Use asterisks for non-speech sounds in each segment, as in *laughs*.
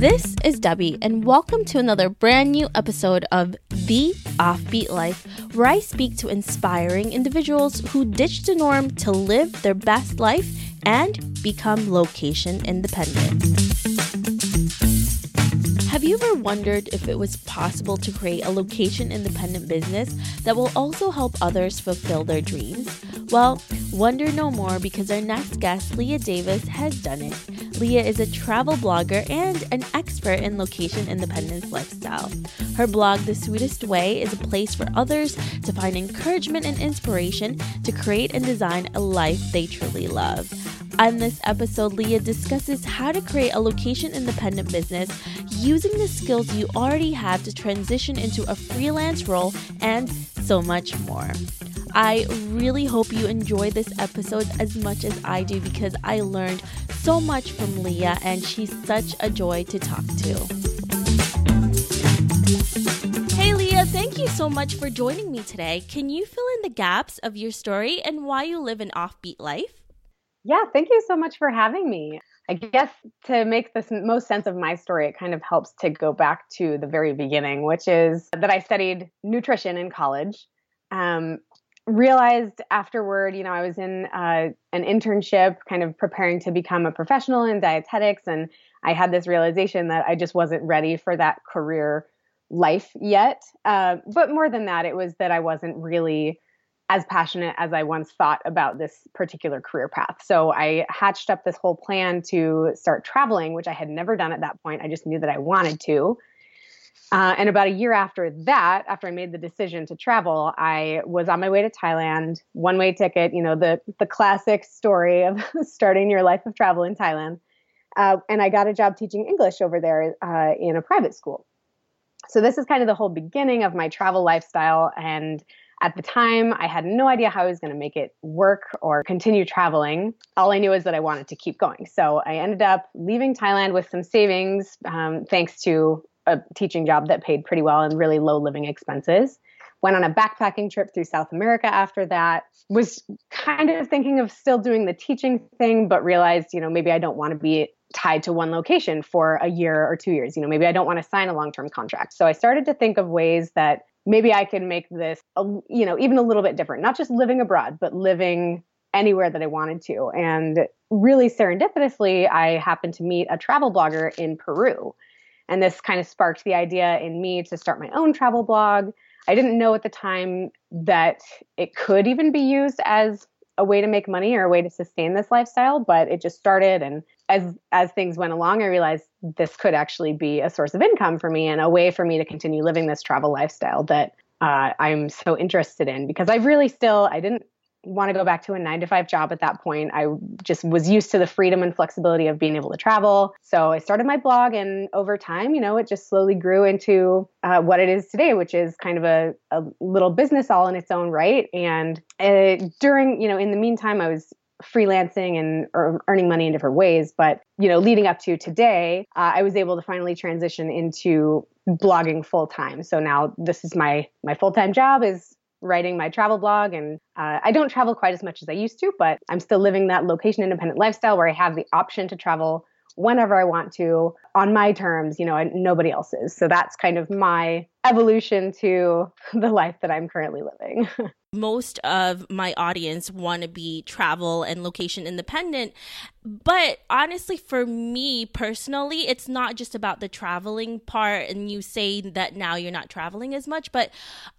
This is Debbie, and welcome to another brand new episode of The Offbeat Life, where I speak to inspiring individuals who ditch the norm to live their best life and become location independent. Have you ever wondered if it was possible to create a location independent business that will also help others fulfill their dreams? Well, wonder no more because our next guest, Leah Davis, has done it. Leah is a travel blogger and an expert in location independence lifestyle. Her blog, The Sweetest Way, is a place for others to find encouragement and inspiration to create and design a life they truly love. On this episode, Leah discusses how to create a location independent business using the skills you already have to transition into a freelance role and so much more. I really hope you enjoy this episode as much as I do because I learned so much from Leah and she's such a joy to talk to. Hey Leah, thank you so much for joining me today. Can you fill in the gaps of your story and why you live an offbeat life? Yeah, thank you so much for having me. I guess to make the most sense of my story, it kind of helps to go back to the very beginning, which is that I studied nutrition in college. Um, realized afterward, you know, I was in uh, an internship kind of preparing to become a professional in dietetics. And I had this realization that I just wasn't ready for that career life yet. Uh, but more than that, it was that I wasn't really as passionate as I once thought about this particular career path. So I hatched up this whole plan to start traveling, which I had never done at that point. I just knew that I wanted to. Uh, and about a year after that, after I made the decision to travel, I was on my way to Thailand, one way ticket, you know, the, the classic story of *laughs* starting your life of travel in Thailand. Uh, and I got a job teaching English over there uh, in a private school. So this is kind of the whole beginning of my travel lifestyle. And at the time, I had no idea how I was going to make it work or continue traveling. All I knew is that I wanted to keep going. So I ended up leaving Thailand with some savings, um, thanks to a teaching job that paid pretty well and really low living expenses. Went on a backpacking trip through South America after that. Was kind of thinking of still doing the teaching thing, but realized, you know, maybe I don't want to be tied to one location for a year or two years. You know, maybe I don't want to sign a long term contract. So I started to think of ways that maybe I can make this, you know, even a little bit different, not just living abroad, but living anywhere that I wanted to. And really serendipitously, I happened to meet a travel blogger in Peru and this kind of sparked the idea in me to start my own travel blog. I didn't know at the time that it could even be used as a way to make money or a way to sustain this lifestyle, but it just started and as as things went along I realized this could actually be a source of income for me and a way for me to continue living this travel lifestyle that uh, I'm so interested in because I really still I didn't want to go back to a nine to five job at that point. I just was used to the freedom and flexibility of being able to travel. So I started my blog, and over time, you know, it just slowly grew into uh, what it is today, which is kind of a, a little business all in its own right. And uh, during, you know, in the meantime, I was freelancing and earning money in different ways but you know leading up to today uh, i was able to finally transition into blogging full time so now this is my my full-time job is writing my travel blog and uh, i don't travel quite as much as i used to but i'm still living that location independent lifestyle where i have the option to travel whenever i want to on my terms you know and nobody else's. So that's kind of my evolution to *laughs* the life that i'm currently living *laughs* most of my audience want to be travel and location independent. But honestly, for me personally, it's not just about the traveling part and you say that now you're not traveling as much, but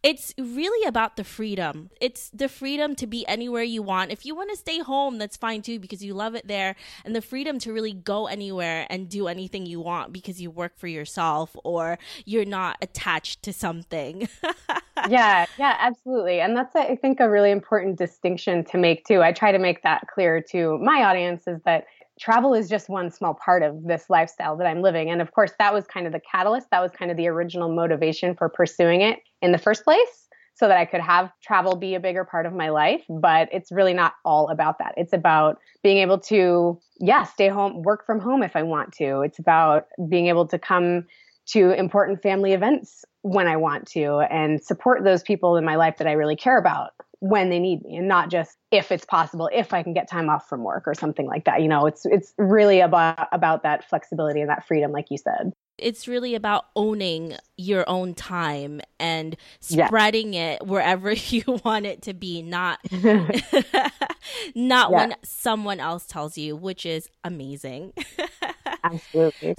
it's really about the freedom. It's the freedom to be anywhere you want. If you want to stay home, that's fine too because you love it there, and the freedom to really go anywhere and do anything you want because you work for yourself or you're not attached to something. *laughs* yeah, yeah, absolutely. And that's, I think, a really important distinction to make too. I try to make that clear to my audience is that travel is just one small part of this lifestyle that I'm living. And of course, that was kind of the catalyst. That was kind of the original motivation for pursuing it in the first place so that I could have travel be a bigger part of my life. But it's really not all about that. It's about being able to, yeah, stay home, work from home if I want to. It's about being able to come to important family events when I want to and support those people in my life that I really care about when they need me and not just if it's possible, if I can get time off from work or something like that. You know, it's it's really about about that flexibility and that freedom, like you said. It's really about owning your own time and spreading it wherever *laughs* you want it to be, not *laughs* *laughs* not when someone else tells you, which is amazing. Absolutely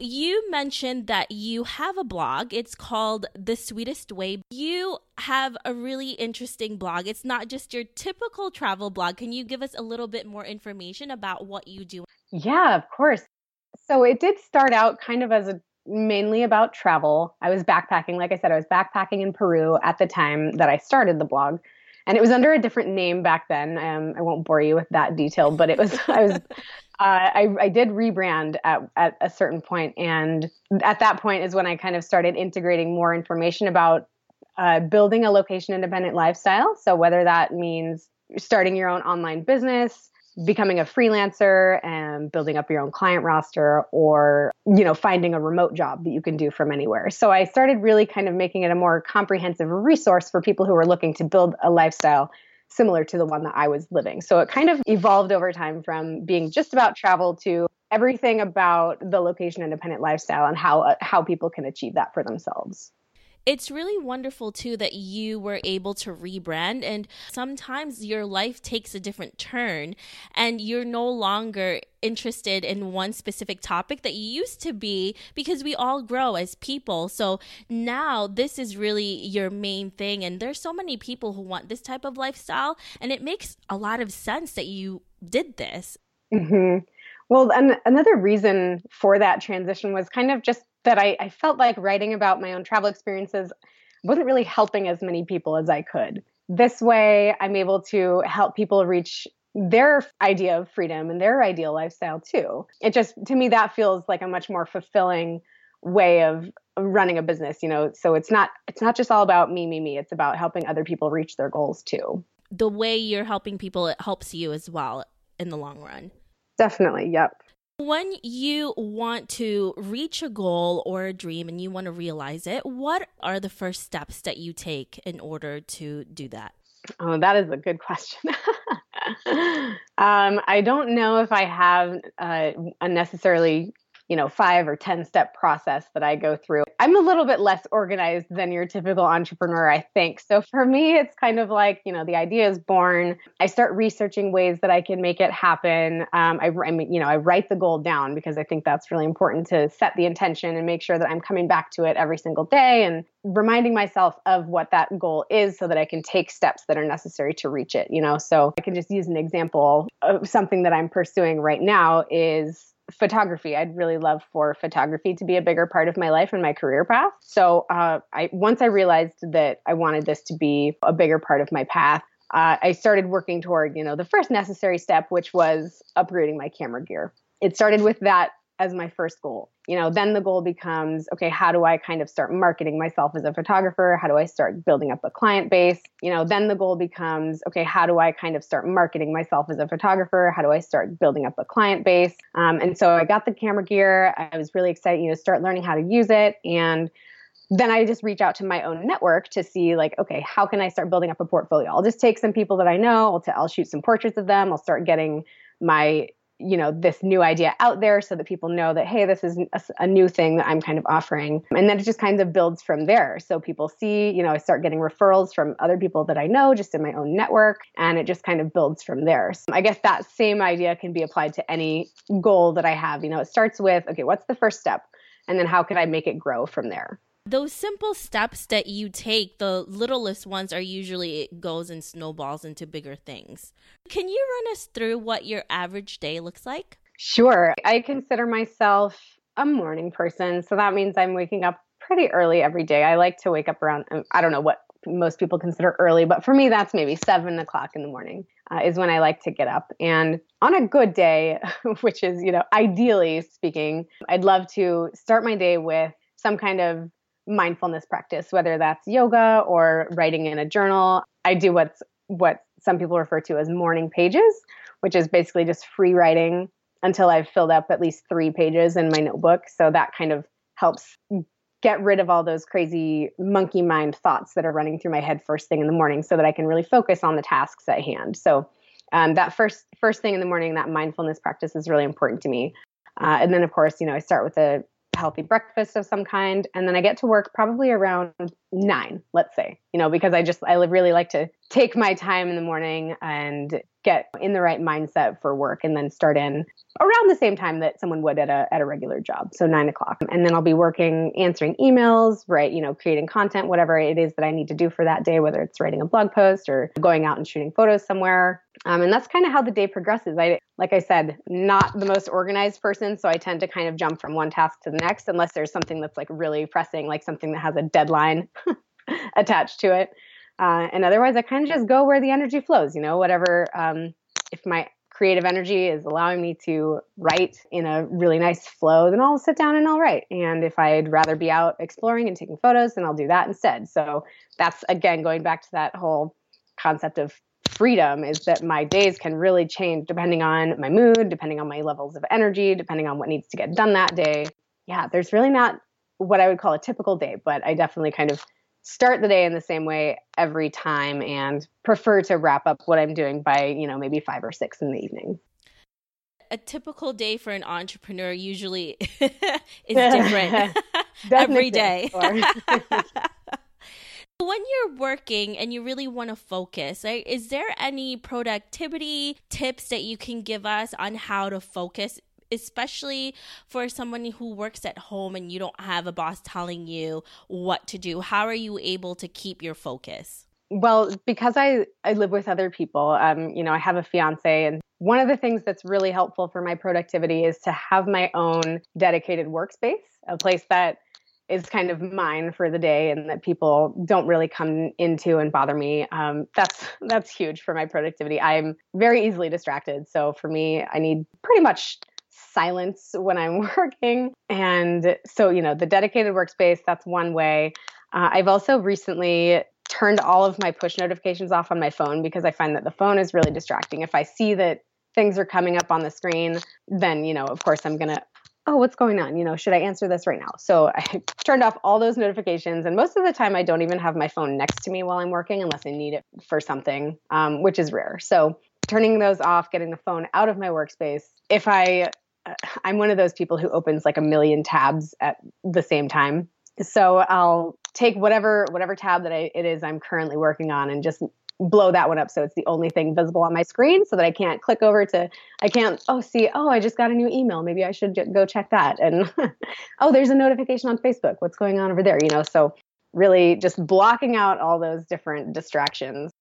you mentioned that you have a blog. It's called The Sweetest Way. You have a really interesting blog. It's not just your typical travel blog. Can you give us a little bit more information about what you do? Yeah, of course. So it did start out kind of as a mainly about travel. I was backpacking, like I said, I was backpacking in Peru at the time that I started the blog. And it was under a different name back then. Um, I won't bore you with that detail, but it was *laughs* I was uh, I, I did rebrand at, at a certain point, and at that point is when I kind of started integrating more information about uh, building a location independent lifestyle. So whether that means starting your own online business, becoming a freelancer, and building up your own client roster, or you know finding a remote job that you can do from anywhere. So I started really kind of making it a more comprehensive resource for people who are looking to build a lifestyle similar to the one that I was living. So it kind of evolved over time from being just about travel to everything about the location independent lifestyle and how uh, how people can achieve that for themselves it's really wonderful too that you were able to rebrand and sometimes your life takes a different turn and you're no longer interested in one specific topic that you used to be because we all grow as people so now this is really your main thing and there's so many people who want this type of lifestyle and it makes a lot of sense that you did this mm-hmm. well and another reason for that transition was kind of just that I, I felt like writing about my own travel experiences wasn't really helping as many people as I could. This way, I'm able to help people reach their idea of freedom and their ideal lifestyle too. It just, to me, that feels like a much more fulfilling way of running a business you know? So it's not it's not just all about me me me. It's about helping other people reach their goals too. The way you're helping people it helps you as well in the long run. Definitely yep when you want to reach a goal or a dream and you want to realize it, what are the first steps that you take in order to do that? Oh, that is a good question. *laughs* um, I don't know if I have uh, a necessarily you know, five or 10 step process that I go through. I'm a little bit less organized than your typical entrepreneur, I think. So for me, it's kind of like, you know, the idea is born. I start researching ways that I can make it happen. Um, I, I mean, you know, I write the goal down because I think that's really important to set the intention and make sure that I'm coming back to it every single day and reminding myself of what that goal is so that I can take steps that are necessary to reach it, you know. So I can just use an example of something that I'm pursuing right now is photography. I'd really love for photography to be a bigger part of my life and my career path. So uh, I once I realized that I wanted this to be a bigger part of my path, uh, I started working toward you know the first necessary step, which was upgrading my camera gear. It started with that as my first goal. You know, then the goal becomes okay, how do I kind of start marketing myself as a photographer? How do I start building up a client base? You know, then the goal becomes okay, how do I kind of start marketing myself as a photographer? How do I start building up a client base? Um, and so I got the camera gear. I was really excited, you know, start learning how to use it and then I just reach out to my own network to see like, okay, how can I start building up a portfolio? I'll just take some people that I know. I'll, t- I'll shoot some portraits of them. I'll start getting my you know this new idea out there so that people know that hey this is a, a, new thing that i'm kind of offering. And then it just kind of builds from there. So people see you know i start getting referrals from other people that i know just in my own network and it just kind of builds from there. So i guess that same idea can be applied to any goal that i have. You know it starts with okay what's the first step? And then how can i make it grow from there those simple steps that you take, the littlest ones are usually it goes and snowballs into bigger things. Can you run us through what your average day looks like? Sure. I consider myself a morning person. So that means I'm waking up pretty early every day. I like to wake up around, I don't know what most people consider early, but for me, that's maybe seven o'clock in the morning uh, is when I like to get up. And on a good day, *laughs* which is, you know, ideally speaking, I'd love to start my day with some kind of mindfulness practice, whether that's yoga or writing in a journal. I do what's what some people refer to as morning pages, which is basically just free writing until I've filled up at least three pages in my notebook. So that kind of helps get rid of all those crazy monkey mind thoughts that are running through my head first thing in the morning so that I can really focus on the tasks at hand. So um, that first first thing in the morning, that mindfulness practice is really important to me. Uh, and then of course, you know, I start with a healthy breakfast of some kind and then i get to work probably around nine let's say you know because i just i really like to take my time in the morning and get in the right mindset for work and then start in around the same time that someone would at a at a regular job so nine o'clock. And then i'll be working answering emails right you know creating content whatever it is that i need to do for that day whether it's writing a blog post or going out and shooting photos somewhere um, and that's kind of how the day progresses i like i said not the most organized person so i tend to kind of jump from one task to the next unless there's something that's like really pressing like something that has a deadline *laughs* attached to it uh, and otherwise, I kind of just go where the energy flows, you know, whatever. Um, if my creative energy is allowing me to write in a really nice flow, then I'll sit down and I'll write. And if I'd rather be out exploring and taking photos, then I'll do that instead. So that's again going back to that whole concept of freedom is that my days can really change depending on my mood, depending on my levels of energy, depending on what needs to get done that day. Yeah, there's really not what I would call a typical day, but I definitely kind of start the day in the same way every time and prefer to wrap up what I'm doing by, you know, maybe five or six in the evening. A typical day for an entrepreneur usually *laughs* is different *laughs* *laughs* every day. When you're working and you really want to focus, right, is there any productivity tips that you can give us on how to focus especially for someone who works at home and you don't have a boss telling you what to do? How are you able to keep your focus? Well, because I, I live with other people, um, you know, I have a fiance, and one of the things that's really helpful for my productivity is to have my own dedicated workspace, a place that is kind of mine for the day and that people don't really come into and bother me. Um, that's that's huge for my productivity. I'm very easily distracted, so for me, I need pretty much silence when I'm *laughs* working. And so, you know, the dedicated workspace, that's one way. Uh, I've also recently turned all of my push notifications off on my phone because I find that the phone is really distracting. If I see that things are coming up on the screen, then, you know, of course, I'm going to oh, what's going on? You know, should I answer this right now? So I *laughs* turned off all those notifications. And most of the time, I don't even have my phone next to me while I'm working unless I need it for something, um, which is rare. So turning those off, getting the phone out of my workspace. If I I'm one of those people who opens like a million tabs at the same time. So I'll take whatever whatever tab that I, it is I'm currently working on and just blow that one up so it's the only thing visible on my screen so that I can't click over to I can't oh see oh I just got a new email. Maybe I should go check that. And *laughs* oh there's a notification on Facebook. What's going on over there? You know so really just blocking out all those different distractions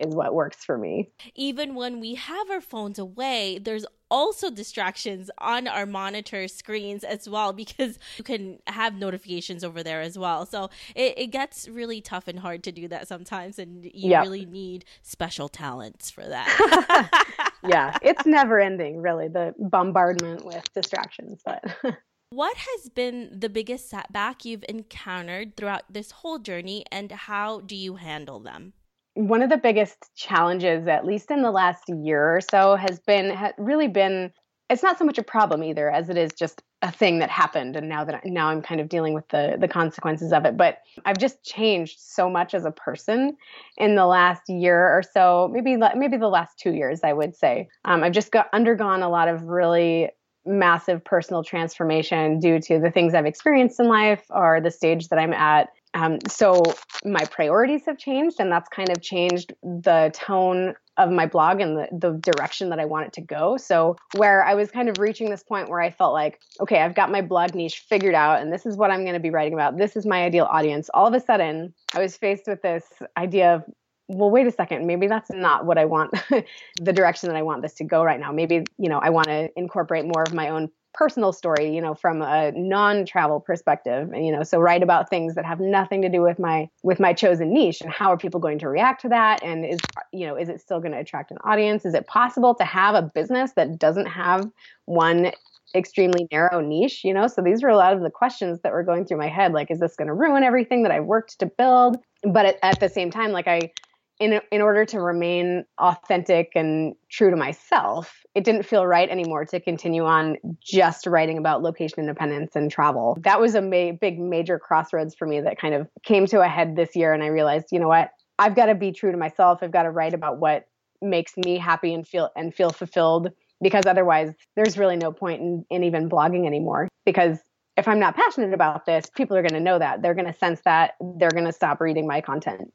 is what works for me. Even when we have our phones away, there's also distractions on our monitor screens as well because you can have notifications over there as well. So it, it gets really tough and hard to do that sometimes, and you yep. really need special talents for that. *laughs* yeah, *laughs* it's never ending, really, the bombardment with distractions. But *laughs* What has been the biggest setback you've encountered throughout this whole journey, and how do you handle them? One of the biggest challenges, at least in the last year or so, has been really been. It's not so much a problem either, as it is just a thing that happened, and now that I, now I'm kind of dealing with the the consequences of it. But I've just changed so much as a person in the last year or so, maybe maybe the last two years, I would say. Um, I've just got undergone a lot of really massive personal transformation due to the things I've experienced in life or the stage that I'm at um, so my priorities have changed, and that's kind of changed the tone of my blog and the, the direction that I want it to go. So, where I was kind of reaching this point where I felt like, okay, I've got my blog niche figured out, and this is what I'm going to be writing about. This is my ideal audience. All of a sudden, I was faced with this idea of, well, wait a second, maybe that's not what I want, *laughs* the direction that I want this to go right now. Maybe, you know, I want to incorporate more of my own personal story, you know, from a non-travel perspective, you know, so write about things that have nothing to do with my with my chosen niche and how are people going to react to that and is you know, is it still going to attract an audience? Is it possible to have a business that doesn't have one extremely narrow niche, you know? So these were a lot of the questions that were going through my head like is this going to ruin everything that I've worked to build? But at, at the same time like I in in order to remain authentic and true to myself, it didn't feel right anymore to continue on just writing about location independence and travel. That was a ma- big major crossroads for me that kind of came to a head this year and I realized, you know what? I've got to be true to myself. I've got to write about what makes me happy and feel and feel fulfilled because otherwise there's really no point in, in even blogging anymore because if I'm not passionate about this, people are going to know that. They're going to sense that. They're going to stop reading my content.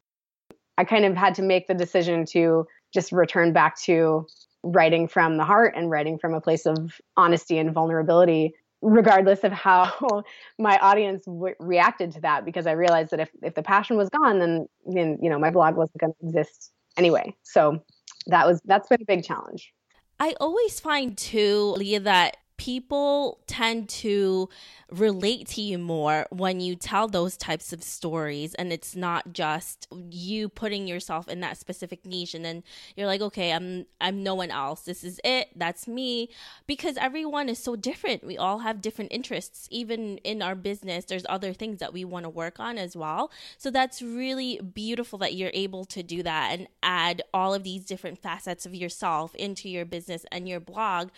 I kind of had to make the decision to just return back to writing from the heart and writing from a place of honesty and vulnerability regardless of how *laughs* my audience w- reacted to that because i realized that if, if the passion was gone then then you know my blog wasn't going to exist anyway. So that was that's been a big challenge. I always find too leah that people tend to relate to you more when you tell those types of stories and it's not just you putting yourself in that specific niche and then you're like okay I'm I'm no one else. This is it. That's me. Because everyone is so different. We all have different interests. Even in our business there's other things that we want to work on as well. So that's really beautiful that you're able to do that and add all of these different facets of yourself into your business and your blog.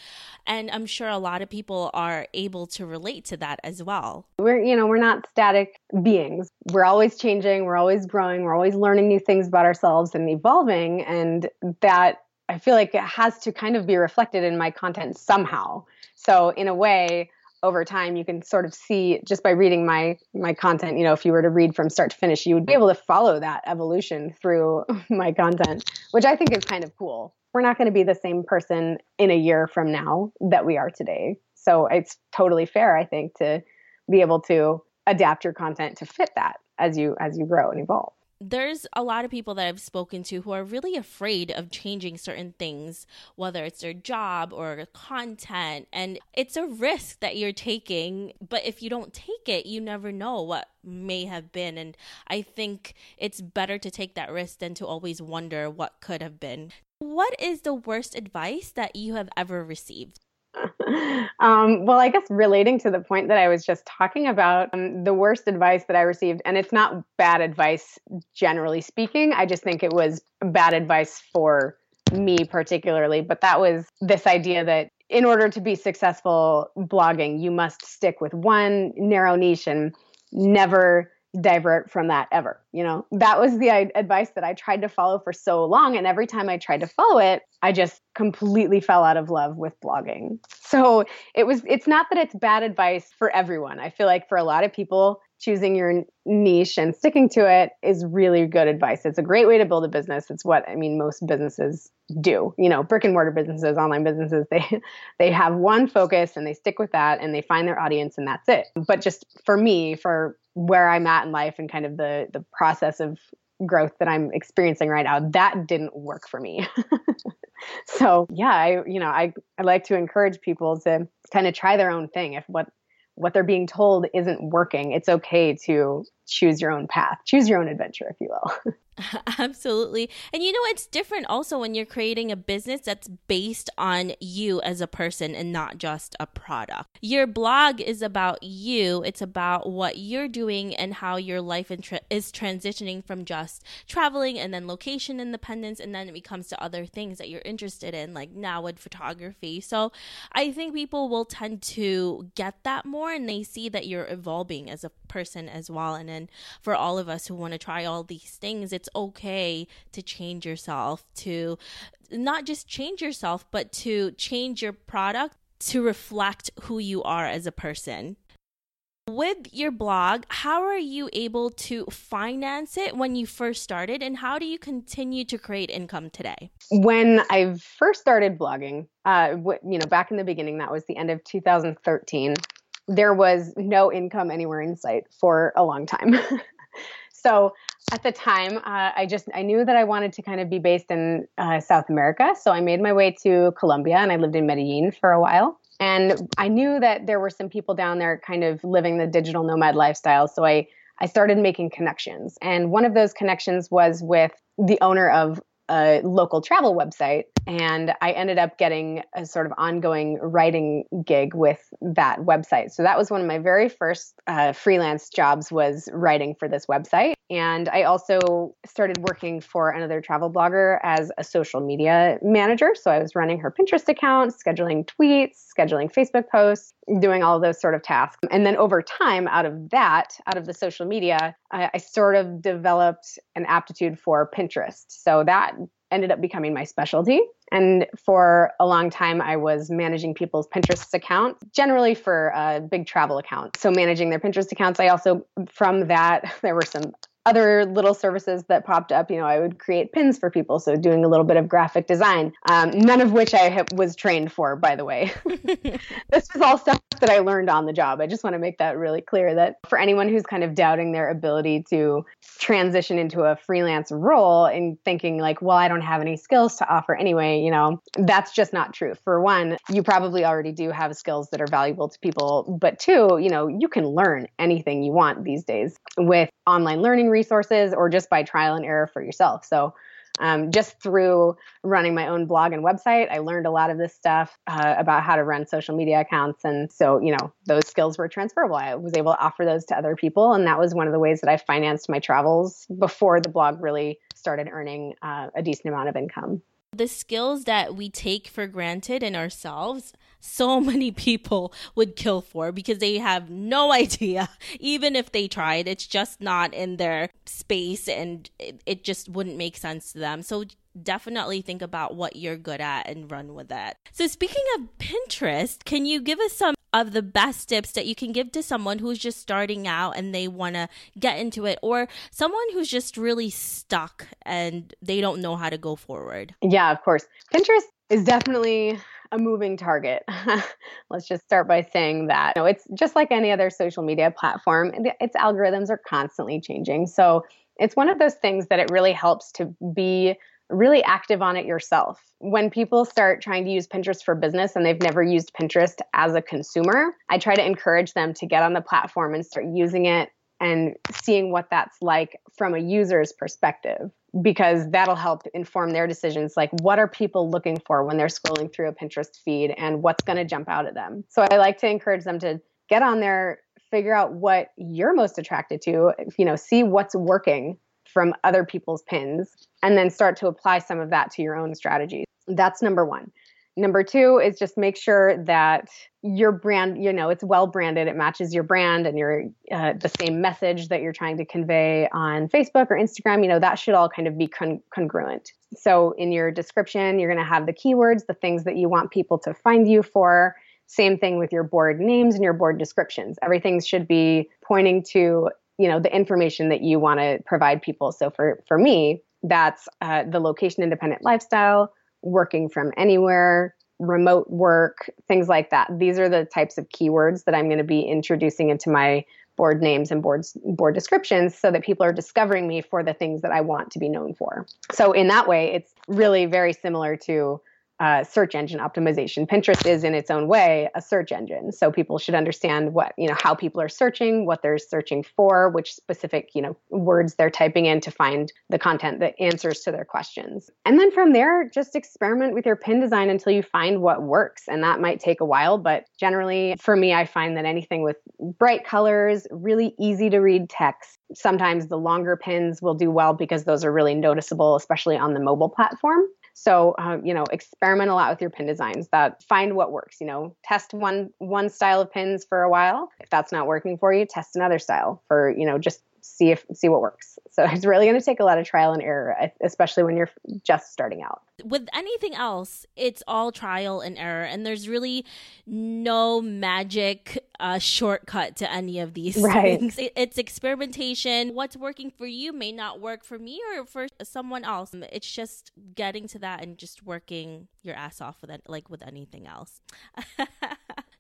And I'm sure a lot of people are able to relate to that as well. We're, you know, we're not static beings. We're always changing, we're always growing, we're always learning new things about ourselves and evolving. And that I feel like it has to kind of be reflected in my content somehow. So, in a way, over time you can sort of see just by reading my my content you know if you were to read from start to finish you would be able to follow that evolution through *laughs* my content which i think is kind of cool we're not going to be the same person in a year from now that we are today. So it's totally fair, I think, to be able to adapt your content to fit that as you as you grow and evolve there's a lot of people that I've spoken to who are really afraid of changing certain things, whether it's their job or content. And it's a risk that you're taking. But if you don't take it, you never know what may have been. And I think it's better to take that risk than to always wonder what could have been. What is the worst advice that you have ever received? *laughs* um, well, I guess relating to the point that I was just talking about, um, the worst advice that I received, and it's not bad advice generally speaking, I just think it was bad advice for me particularly, but that was this idea that in order to be successful blogging, you must stick with one narrow niche and never divert from that ever. You know, that was the advice that I tried to follow for so long. And every time I tried to follow it, I just completely fell out of love with blogging. So it was, it's not that it's bad advice for everyone. I feel like for a lot of people, choosing your niche and sticking to it is really good advice. It's a great way to build a business. It's what I mean most businesses do. You know, brick and mortar businesses, online businesses, *laughs* they they have one focus and they stick with that and they find their audience and that's it. But just for me, for where I'm at in life and kind of the the process of growth that I'm experiencing right now, that didn't work for me. *laughs* so yeah, I you know, I, I like to encourage people to kind of try their own thing. If what what they're being told isn't working, it's okay to choose your own path, choose your own adventure, if you will. *laughs* *laughs* Absolutely. And you know, it's different also when you're creating a business that's based on you as a person and not just a product. Your blog is about you, it's about what you're doing and how your life is transitioning from just traveling and then location independence. And then it becomes to other things that you're interested in, like now with photography. So I think people will tend to get that more and they see that you're evolving as a person as well. And then for all of us who want to try all these things, it's it's okay to change yourself, to not just change yourself, but to change your product to reflect who you are as a person. With your blog, how are you able to finance it when you first started, and how do you continue to create income today? When I first started blogging, uh, you know, back in the beginning, that was the end of 2013. There was no income anywhere in sight for a long time. *laughs* so at the time uh, i just i knew that i wanted to kind of be based in uh, south america. So i made my way to colombia and i lived in medellin for a while. And i knew that there were some people down there kind of living the digital nomad lifestyle. So i i started making connections. And one of those connections was with the owner of a local travel website and I ended up getting a sort of ongoing writing gig with that website. So that was one of my very first uh, freelance jobs was writing for this website. And I also started working for another travel blogger as a social media manager. So I was running her Pinterest account, scheduling tweets, scheduling Facebook posts, doing all those sort of tasks. And then over time, out of that, out of the social media, I, I sort of developed an aptitude for Pinterest. So that ended up becoming my specialty. And for a long time, I was managing people's Pinterest accounts, generally for a big travel account. So managing their Pinterest accounts. I also, from that, *laughs* there were some other little services that popped up. You know, I would create pins for people, so doing a little bit of graphic design, um, none of which I ha- was trained for, by the way. *laughs* *laughs* this was all stuff that I learned on the job. I just want to make that really clear that for anyone who's kind of doubting their ability to transition into a freelance role and thinking like, well, I don't have any skills to offer anyway, you know, that's just not true. For one, you probably already do have skills that are valuable to people, but two, you know, you can learn anything you want these days with online learning resources or just by trial and error for yourself. So, um, just through running my own blog and website, I learned a lot of this stuff uh, about how to run social media accounts. And so, you know, those skills were transferable. I was able to offer those to other people. And that was one of the ways that I financed my travels before the blog really started earning uh, a decent amount of income. The skills that we take for granted in ourselves so *laughs* many people would kill for because they have no *laughs* idea. Even if they tried, it's just not in their space and it, it just wouldn't make sense to them. So definitely think about what you're good at and run with that. So, speaking of Pinterest, can you give us some of the best tips that you can give to someone who's just starting out and they want to get into it, or someone who's just really stuck and they don't know how to go forward? Yeah, of course. Pinterest is definitely a moving target. *laughs* Let's just start by saying that. You know, it's just like any other social media platform, its algorithms are constantly changing. So it's one of those things that it really helps to be really active on it yourself. When people start trying to use Pinterest for business and they've never used Pinterest as a consumer, I try to encourage them to get on the platform and start using it and seeing what that's like from a user's perspective because that'll help inform their decisions like what are people looking for when they're scrolling through a Pinterest feed and what's going to jump out at them. So I like to encourage them to get on there, figure out what you're most attracted to, you know, see what's working from other people's pins and then start to apply some of that to your own strategies. That's number 1. Number two is just make sure that your brand, you know, it's well branded. It matches your brand and your uh, the same message that you're trying to convey on Facebook or Instagram. You know, that should all kind of be con- congruent. So in your description, you're going to have the keywords, the things that you want people to find you for. Same thing with your board names and your board descriptions. Everything should be pointing to you know the information that you want to provide people. So for for me, that's uh, the location independent lifestyle working from anywhere, remote work, things like that. These are the types of keywords that I'm going to be introducing into my board names and boards board descriptions so that people are discovering me for the things that I want to be known for. So in that way, it's really very similar to uh, search engine optimization. Pinterest is in its own way a search engine, so people should understand what you know how people are searching, what they're searching for, which specific you know words they're typing in to find the content that answers to their questions. And then from there, just experiment with your pin design until you find what works, and that might take a while. But generally, for me, I find that anything with bright colors, really easy to read text. Sometimes the longer pins will do well because those are really noticeable, especially on the mobile platform. So, um, you know, experiment a lot with your pin designs. That find what works. You know, test one one style of pins for a while. If that's not working for you, test another style for you know just see if see what works. So *laughs* it's really going to take a lot of trial and error, especially when you're just starting out. With anything else, it's all trial and error, and there's really no magic uh, shortcut to any of these right. things. it's experimentation. What's working for you may not work for me or for someone else. It's just getting to that and just working your ass off with it, like with anything else. *laughs*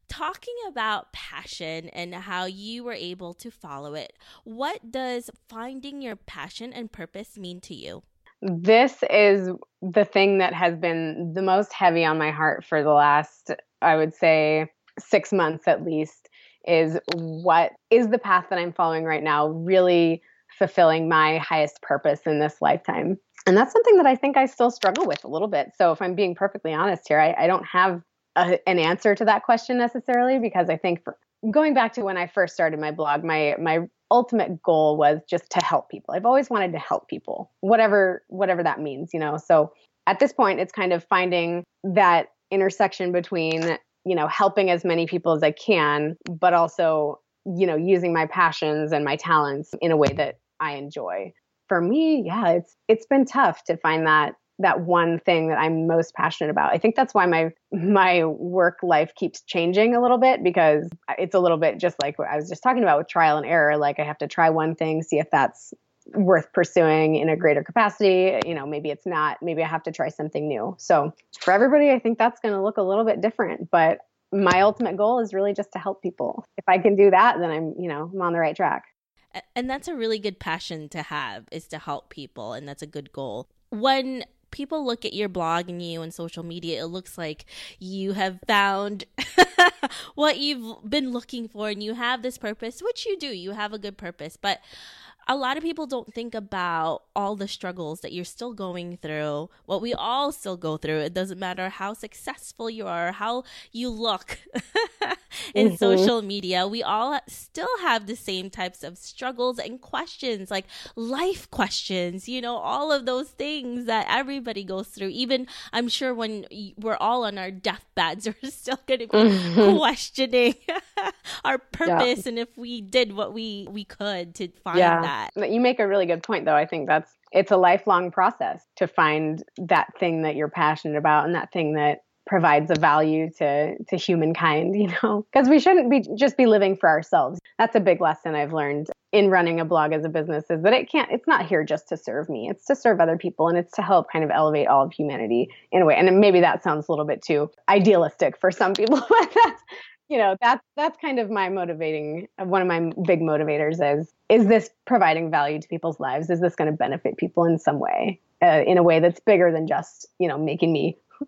talking about passion and how you were able to follow it, what does finding your passion and purpose mean to you? This is the thing that has been the most heavy on my heart for the last, I would say, six months at least. Is what is the path that I'm following right now really fulfilling my highest purpose in this lifetime? And that's something that I think I still struggle with a little bit. So if I'm being perfectly honest here, I, I don't have a, an answer to that question necessarily because I think for, going back to when I first started my blog, my my ultimate goal was just to help people. I've always wanted to help people, whatever whatever that means, you know. So at this point, it's kind of finding that intersection between you know helping as many people as I can, but also you know using my passions and my talents in a way that I enjoy. For me, yeah, it's it's been tough to find that that one thing that I'm most passionate about. I think that's why my my work life keeps changing a little bit because it's a little bit just like what I was just talking about with trial and error. Like I have to try one thing, see if that's worth pursuing in a greater capacity. You know, maybe it's not. Maybe I have to try something new. So for everybody, I think that's going to look a little bit different. But my ultimate goal is really just to help people. If I can do that, then I'm, you know, I'm on the right track. And that's a really good passion to have is to help people. And that's a good goal. When people look at your blog and you and social media, it looks like you have found *laughs* what you've been looking for and you have this purpose, which you do. You have a good purpose. But a lot of people don't think about all the struggles that you're still going through, what we all still go through. It doesn't matter how successful you are, how you look *laughs* in mm-hmm. social media. We all still have the same types of struggles and questions, like life questions, you know, all of those things that everybody goes through. Even I'm sure when we're all on our deathbeds, *laughs* we're still going to be mm-hmm. questioning *laughs* our purpose yeah. and if we did what we we could to find yeah. that that. You make a really good point, though. I think that's it's a lifelong process to find that thing that you're passionate about and that thing that provides a value to to humankind you know because we shouldn't be just be living for ourselves that's a big lesson i've learned in running a blog as a business is that it can't it's not here just to serve me it's to serve other people and it's to help kind of elevate all of humanity in a way and maybe that sounds a little bit too idealistic for some people *laughs* but that's you know that's that's kind of my motivating one of my big motivators is is this providing value to people's lives? Is this going to benefit people in some way uh, in a way that's bigger than just you know making me *laughs*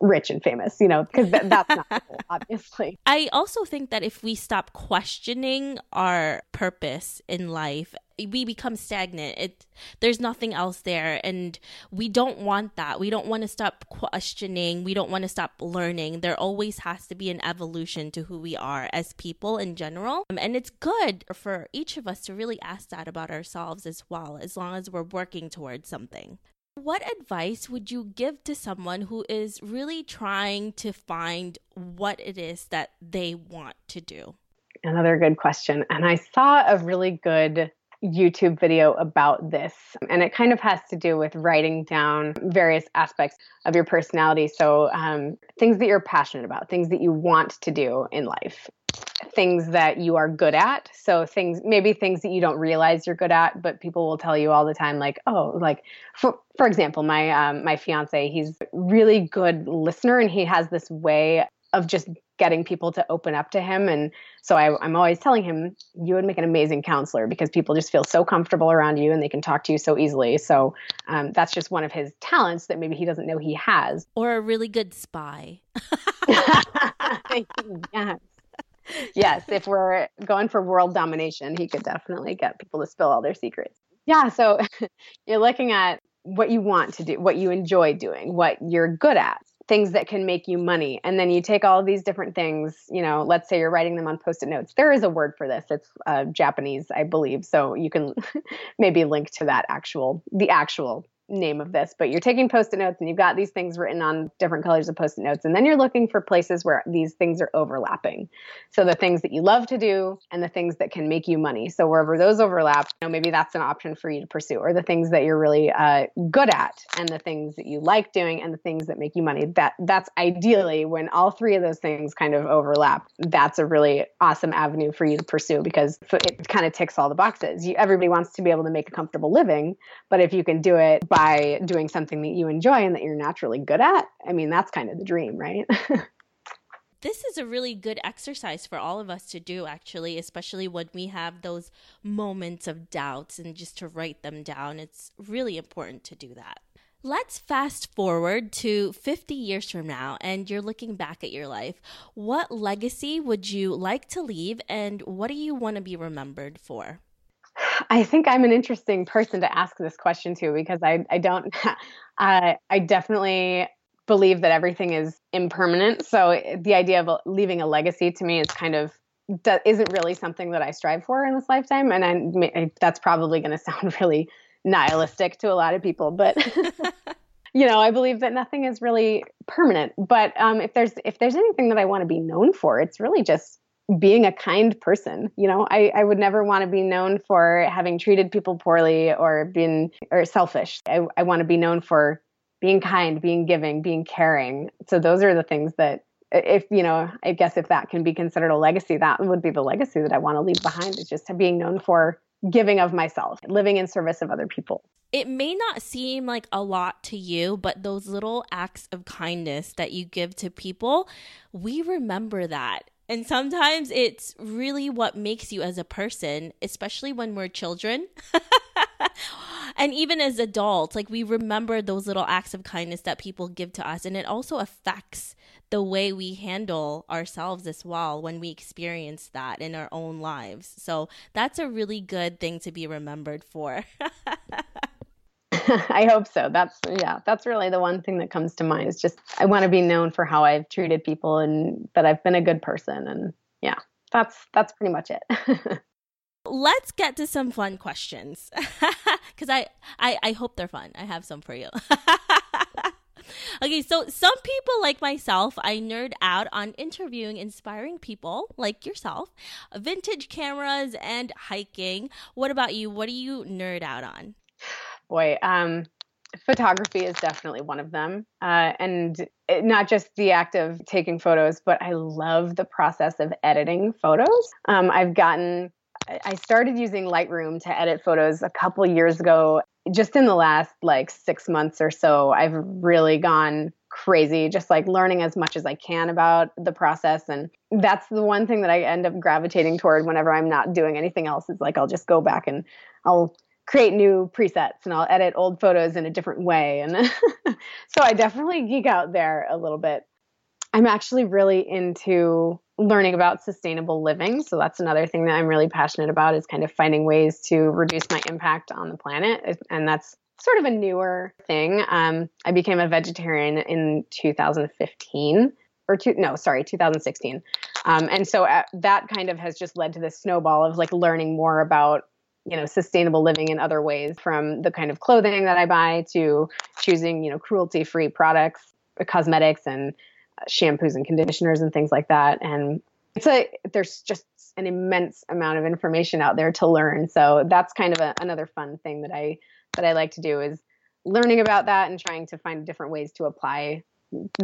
rich and famous you know because th- that's not cool, *laughs* obviously. I also think that if we stop questioning our purpose in life we become stagnant. It there's nothing else there. And we don't want that. We don't want to stop questioning. We don't want to stop learning. There always has to be an evolution to who we are as people in general. Um, and it's good for each of us to really ask that about ourselves as well as long as we're working towards something. What advice would you give to someone who is really trying to find what it is that they want to do? Another good question. And I saw a really good YouTube video about this. And it kind of has to do with writing down various aspects of your personality. So, um, things that you're passionate about, things that you want to do in life things that you are good at. So things maybe things that you don't realize you're good at, but people will tell you all the time like, "Oh, like for for example, my um my fiance, he's really good listener and he has this way of just getting people to open up to him. And so I, am always telling him you would make an amazing counselor because people just feel so comfortable around you and they can talk to you so easily. So um, that's just one of his talents that maybe he doesn't know he has. Or a really good spy. *laughs* Yes. Yes, if we're going for world domination, he could definitely get people to spill all their secrets. Yeah, so *laughs* you're looking at what you want to do, what you enjoy doing, what you're good at, things that can make you money. And then you take all these different things, you know, let's say you're writing them on post it notes. There is a word for this. It's uh, Japanese, I believe. So you can *laughs* maybe link to that actual, the actual name of this, but you're taking post-it notes and you've got these things written on different colors of post-it notes and then you're looking for places where these things are overlapping. So the things that you love to do and the things that can make you money. So wherever those overlap, you know, maybe that's an option for you to pursue or the things that you're really uh, good at and the things that you like doing and the things that make you money. That that's ideally when all three of those things kind of overlap. That's a really awesome avenue for you to pursue because it kind of ticks all the boxes. You, everybody wants to be able to make a comfortable living, but if you can do it by doing something that you enjoy and that you're naturally good at, I mean, that's kind of the dream, right? *laughs* this is a really good exercise for all of us to do, actually, especially when we have those moments of doubts and just to write them down. It's really important to do that. Let's fast forward to 50 years from now, and you're looking back at your life. What legacy would you like to leave, and what do you want to be remembered for? I think I'm an interesting person to ask this question to because I, I don't, *laughs* I, I definitely believe that everything is impermanent. So the idea of leaving a legacy to me is kind of that isn't really something that I strive for in this lifetime, and I, that's probably going *laughs* to sound really nihilistic to a lot of people, but *laughs* you know, I believe that nothing is really permanent. But um, if there's if there's anything that I want to be known for, it's really just being a kind person. You know, I, I would never want to be known for having treated people poorly or being or selfish. I, I want to be known for being kind, being giving, being caring. So those are the things that if you know, I guess if that can be considered a legacy, that would be the legacy that I want to leave behind is just being known for giving of myself, living in service of other people. It may not seem like a lot to you, but those little acts of kindness that you give to people, we remember that and sometimes it's really what makes you as a person, especially when we're children. *laughs* and even as adults, like we remember those little acts of kindness that people give to us. And it also affects the way we handle ourselves as well when we experience that in our own lives. So that's a really good thing to be remembered for. *laughs* *laughs* I hope so. That's yeah, that's really the one thing that comes to mind is just I want to be known for how I've treated people and that I've been a good person and yeah, that's that's pretty much it. *laughs* Let's get to some fun questions. *laughs* Cuz I, I I hope they're fun. I have some for you. okay, so some people like myself, I nerd out on interviewing inspiring people like yourself, vintage cameras and hiking. What about you? What do you nerd out on? Boy, um, photography is definitely one of them. Uh, and it, not just the act of taking photos, but I love the process of editing photos. Um, I've gotten, I started using Lightroom to edit photos a couple years ago. Just in the last like six months or so, I've really gone crazy, just like learning as much as I can about the process. And that's the one thing that I end up gravitating toward whenever I'm not doing anything else is like I'll just go back and I'll create new presets and I'll edit old photos in a different way. And *laughs* so I definitely geek out there a little bit. I'm actually really into learning about sustainable living. So that's another thing that I'm really passionate about is kind of finding ways to reduce my impact on the planet. And that's sort of a newer thing. Um, I became a vegetarian in 2015 or two, no, sorry, 2016. Um, and so uh, that kind of has just led to this snowball of like learning more about you know sustainable living in other ways from the kind of clothing that i buy to choosing you know cruelty free products cosmetics and uh, shampoos and conditioners and things like that. And it's a there's just an immense amount of information out there to learn. So that's kind of a, another fun thing that i that i like to do is learning about that and trying to find different ways to apply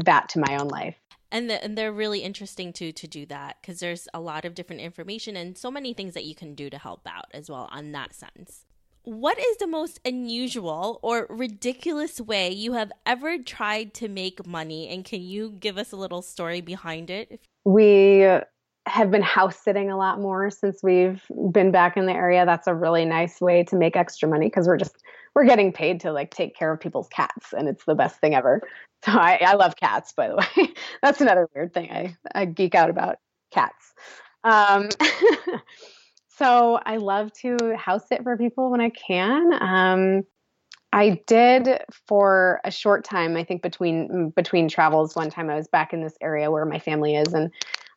that to my own life and, the, and they're really interesting too to do that because there's a lot of different information and so many things that you can do to help out as well on that sense. What is the most unusual or ridiculous way you have ever tried to make money? And can you give us a little story behind it? We have been house sitting a lot more since we've been back in the area that's a really nice way to make extra money because we're just we're getting paid to like take care of people's cats and it's the best thing ever so I, I love cats, by the *laughs* way. That's another weird thing. I, I geek out about cats. Um, *laughs* so I love to house sit for people when I can. Um, I did for a short time. I think between between travels, one time I was back in this area where my family is, and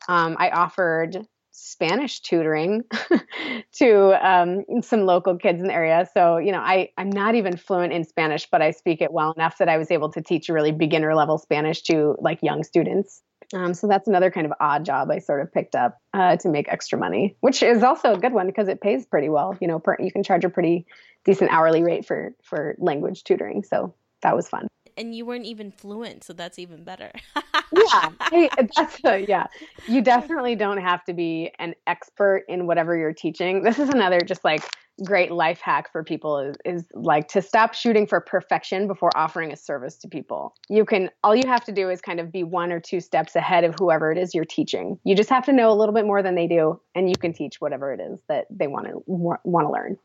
um, I offered Spanish tutoring *laughs* to um, some local kids in the area. So, you know, I, I'm not even fluent in Spanish, but I speak it well enough that I was able to teach really beginner level Spanish to like young students. Um, so that's another kind of odd job I sort of picked up uh, to make extra money, which is also a good one because it pays pretty well. You know, per, you can charge a pretty decent hourly rate for for language tutoring. So that was fun and you weren't even fluent, so that's even better. *laughs* yeah, hey, that's a, yeah. You definitely don't have to be an expert in whatever you're teaching. This is another just like great life hack for people is, is like to stop shooting for perfection before offering a service to people. You can all you have to do is kind of be one or two steps ahead of whoever it is you're teaching. You just have to know a little bit more than they do and you can teach whatever it is that they want to want to learn.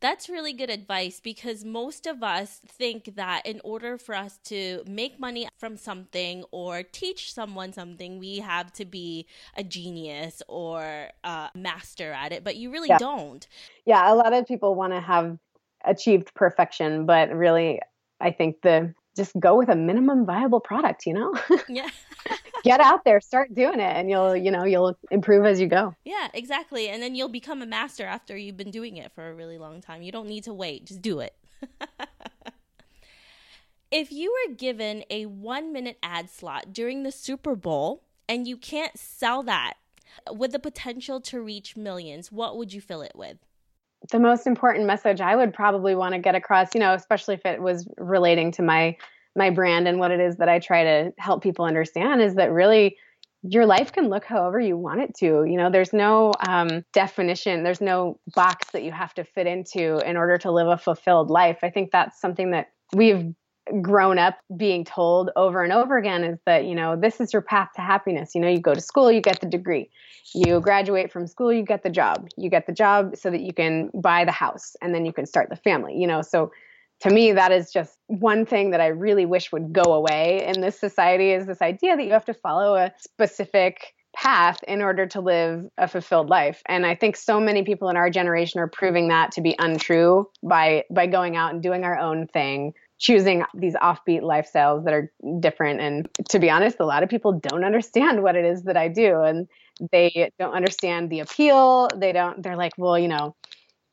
That's really good advice because most of us think that in order for us to make money from something or teach someone something, we have to be a genius or a master at it, but you really yeah. don't. Yeah, a lot of people want to have achieved perfection, but really, I think the just go with a minimum viable product, you know? Yeah. *laughs* Get out there, start doing it and you'll, you know, you'll improve as you go. Yeah, exactly. And then you'll become a master after you've been doing it for a really long time. You don't need to wait, just do it. *laughs* if you were given a 1-minute ad slot during the Super Bowl and you can't sell that with the potential to reach millions, what would you fill it with? the most important message I would probably want to get across, you know, especially if it was relating to my my brand and what it is that I try to help people understand is that really your life can look however you want it to. You know, there's no um, definition, there's no box that you have to fit into in order to live a fulfilled life. I think that's something that we've grown up being told over and over again is that you know this is your path to happiness you know you go to school you get the degree you graduate from school you get the job you get the job so that you can buy the house and then you can start the family you know so to me that is just one thing that i really wish would go away in this society is this idea that you have to follow a specific path in order to live a fulfilled life and i think so many people in our generation are proving that to be untrue by by going out and doing our own thing choosing these offbeat lifestyles that are different. And to be honest, a lot of people don't understand what it is that I do. And they don't understand the appeal. They don't, they're like, well, you know,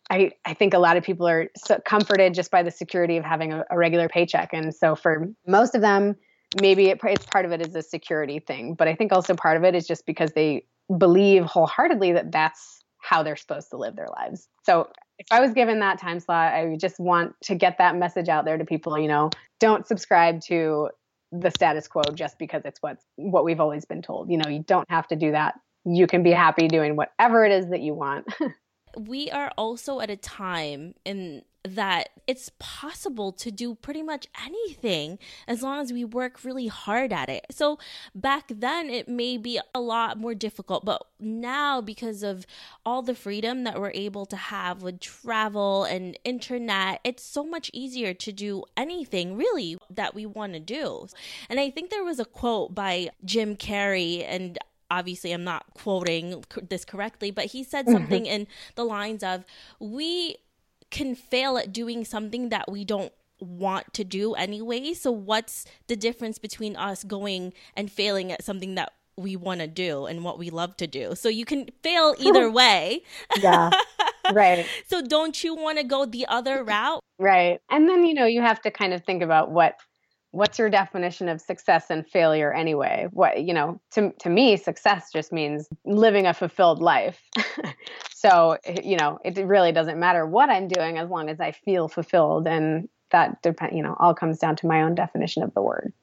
I, I think a lot of people are so comforted just by the security of having a, a regular paycheck. And so for most of them, maybe it, it's part of it is a security thing. But I think also part of it is just because they believe wholeheartedly that that's how they're supposed to live their lives. So if I was given that time slot, I just want to get that message out there to people, you know, don't subscribe to the status quo just because it's what what we've always been told. You know, you don't have to do that. You can be happy doing whatever it is that you want. *laughs* we are also at a time in that it's possible to do pretty much anything as long as we work really hard at it. So back then it may be a lot more difficult, but now because of all the freedom that we're able to have with travel and internet, it's so much easier to do anything really that we want to do. And I think there was a quote by Jim Carrey and obviously I'm not quoting this correctly, but he said mm-hmm. something in the lines of we can fail at doing something that we don't want to do anyway. So what's the difference between us going and failing at something that we want to do and what we love to do? So you can fail *laughs* either way. yeah. Right. *laughs* so don't you want to go the other route? Right. And then you know, you have to kind of think about what what's your definition of success and failure anyway? What you know to to me success just means living a fulfilled life. *laughs* So you know it really doesn't matter what i'm doing as long as i feel fulfilled and that depend you know all comes down to my own definition of the word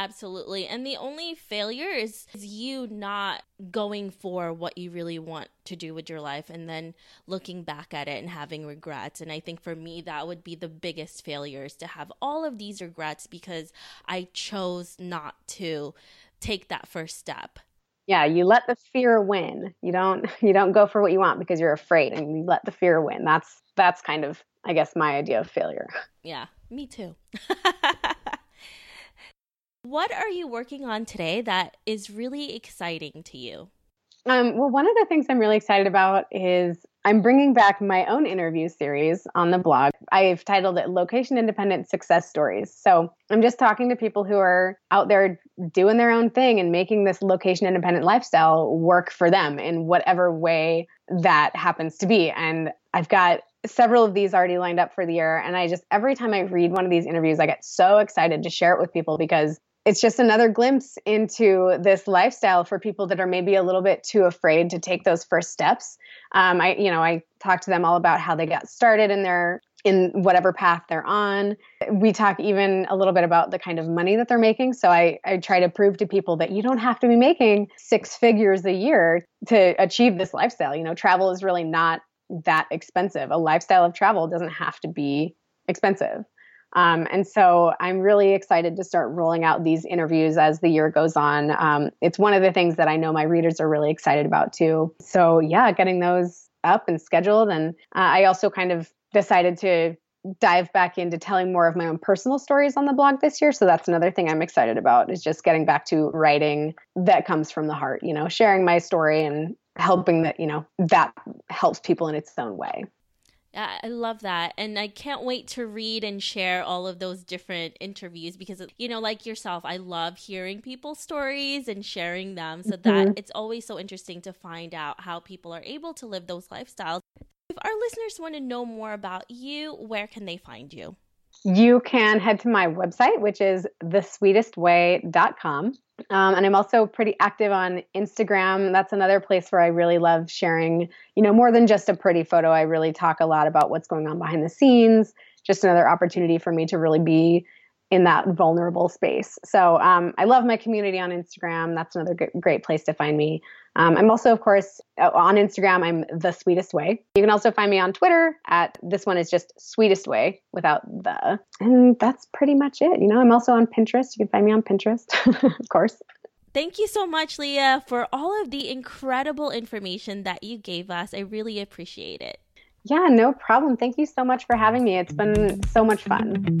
Absolutely. And the only failure is, is you not going for what you really want to do with your life and then looking back at it and having regrets. And I think for me, that would be the biggest failure is to have all of these regrets because I chose not to take that first step. Yeah, you let the fear win. You don't *laughs* you don't go for what you want because you're afraid and you let the fear win. That's that's kind of I guess my idea of failure. Yeah, me too. *laughs* What are you working on today that is really exciting to you? Um, well, one of the things I'm really excited about is I'm bringing back my own interview series on the blog. I've titled it Location Independent Success Stories. So I'm just talking to people who are out there doing their own thing and making this location independent lifestyle work for them in whatever way that happens to be. And I've got several of these already lined up for the year. And I just, every time I read one of these interviews, I get so excited to share it with people because it's just another glimpse into this lifestyle for people that are maybe a little bit too afraid to take those first steps. Um, I, you know, I talk to them all about how they got started in their in whatever path they're on. We talk even a little bit about the kind of money that they're making. So I, I try to prove to people that you don't have to be making six figures a year to achieve this lifestyle. You know, travel is really not that expensive. A lifestyle of travel doesn't have to be expensive. Um, and so I'm really excited to start rolling out these interviews as the year goes on. Um, it's one of the things that I know my readers are really excited about too. So, yeah, getting those up and scheduled. And uh, I also kind of decided to dive back into telling more of my own personal stories on the blog this year. So that's another thing I'm excited about is just getting back to writing that comes from the heart, you know, sharing my story and helping that, you know, that helps people in its own way. I love that. And I can't wait to read and share all of those different interviews because, you know, like yourself, I love hearing people's stories and sharing them. So mm-hmm. that it's always so interesting to find out how people are able to live those lifestyles. If our listeners want to know more about you, where can they find you? You can head to my website, which is thesweetestway.com. Um, and I'm also pretty active on Instagram. That's another place where I really love sharing, you know, more than just a pretty photo. I really talk a lot about what's going on behind the scenes. Just another opportunity for me to really be in that vulnerable space. So um, I love my community on Instagram. That's another g- great place to find me. Um, I'm also, of course, on Instagram. I'm the sweetest way. You can also find me on Twitter at this one is just sweetest way without the. And that's pretty much it. You know, I'm also on Pinterest. You can find me on Pinterest, *laughs* of course. Thank you so much, Leah, for all of the incredible information that you gave us. I really appreciate it. Yeah, no problem. Thank you so much for having me. It's been so much fun.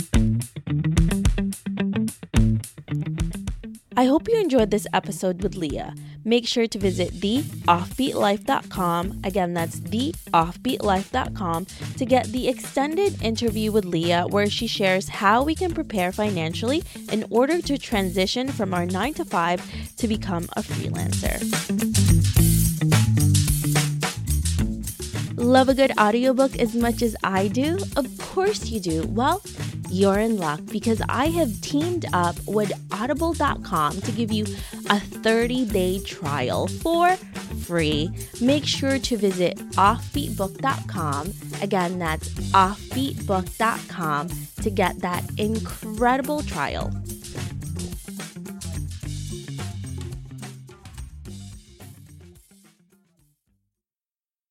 I hope you enjoyed this episode with Leah. Make sure to visit theoffbeatlife.com. Again, that's theoffbeatlife.com to get the extended interview with Leah, where she shares how we can prepare financially in order to transition from our 9 to 5 to become a freelancer. Love a good audiobook as much as I do? Of course you do. Well, you're in luck because I have teamed up with audible.com to give you a 30 day trial for free. Make sure to visit offbeatbook.com. Again, that's offbeatbook.com to get that incredible trial.